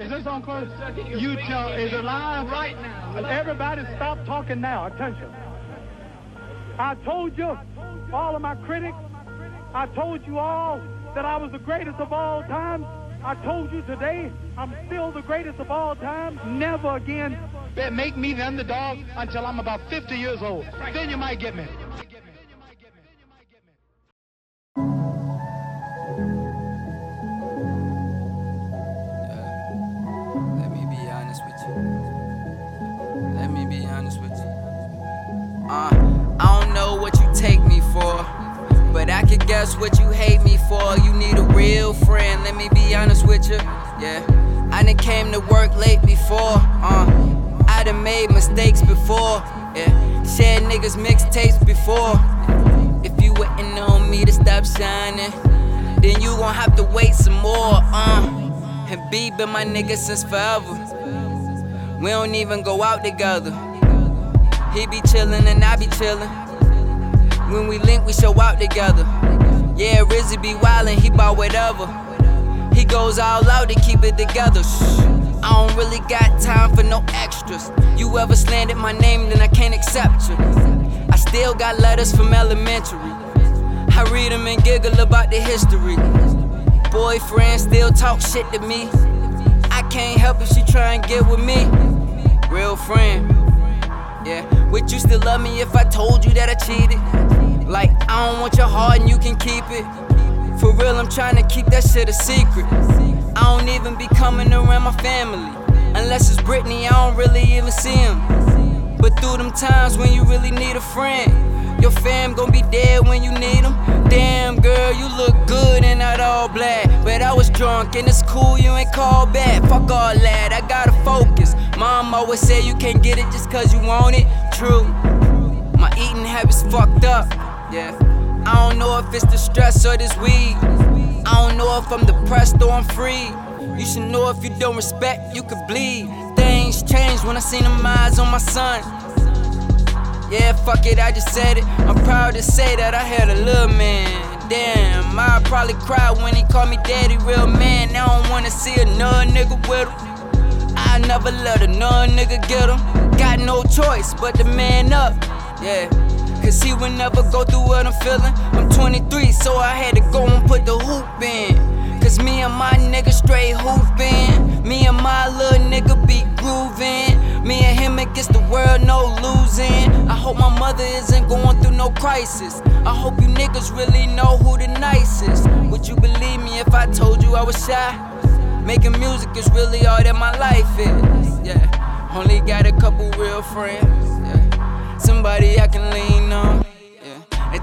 Is this on close? You tell, is it live? Right now. Everybody stop talking now. Attention. I told you, all of my critics, I told you all that I was the greatest of all time. I told you today, I'm still the greatest of all time. Never again make me the underdog until I'm about 50 years old. Then you might get me. Guess what you hate me for. You need a real friend, let me be honest with you. Yeah, I done came to work late before. Uh, I done made mistakes before. Yeah, shared niggas mixtapes before. If you waiting on me to stop shining, then you gon' have to wait some more. Uh, and B been my nigga since forever. We don't even go out together. He be chillin' and I be chillin'. When we link, we show out together. Yeah, Rizzy be wildin', he bought whatever. He goes all out to keep it together. I don't really got time for no extras. You ever slandered my name, then I can't accept you. I still got letters from elementary. I read them and giggle about the history. Boyfriend still talk shit to me. I can't help if she try and get with me. Real friend. Yeah, would you still love me if I told you that I cheated? Like, I don't want your heart and you can keep it. For real, I'm trying to keep that shit a secret. I don't even be coming around my family. Unless it's Britney, I don't really even see him. But through them times when you really need a friend, your fam gon' be dead when you need them. Damn, girl, you look good in that all black. But I was drunk and it's cool, you ain't called back. Fuck all that, I gotta focus. Mom always say you can't get it just cause you want it. True. My eating habits fucked up. Yeah. I don't know if it's the stress or this weed. I don't know if I'm depressed or I'm free. You should know if you don't respect, you could bleed. Things change when I seen them eyes on my son. Yeah, fuck it, I just said it. I'm proud to say that I had a little man. Damn, I probably cried when he called me daddy, real man. I don't wanna see another nigga with him. I never let another nigga get him. Got no choice but to man up, yeah. Cause he would never go through what I'm feeling. I'm 23, so I had to go and put the hoop in. Cause me and my nigga straight hoopin'. Me and my little nigga be groovin'. Me and him against the world, no losing. I hope my mother isn't going through no crisis. I hope you niggas really know who the nicest. Would you believe me if I told you I was shy? Making music is really all that my life is. Yeah, only got a couple real friends.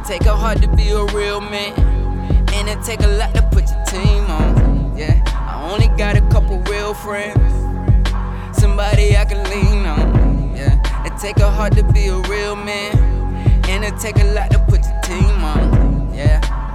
Take a heart to be a real man, and it take a lot to put your team on. Yeah, I only got a couple real friends. Somebody I can lean on. Yeah, it take a heart to be a real man, and it take a lot to put your team on. Yeah.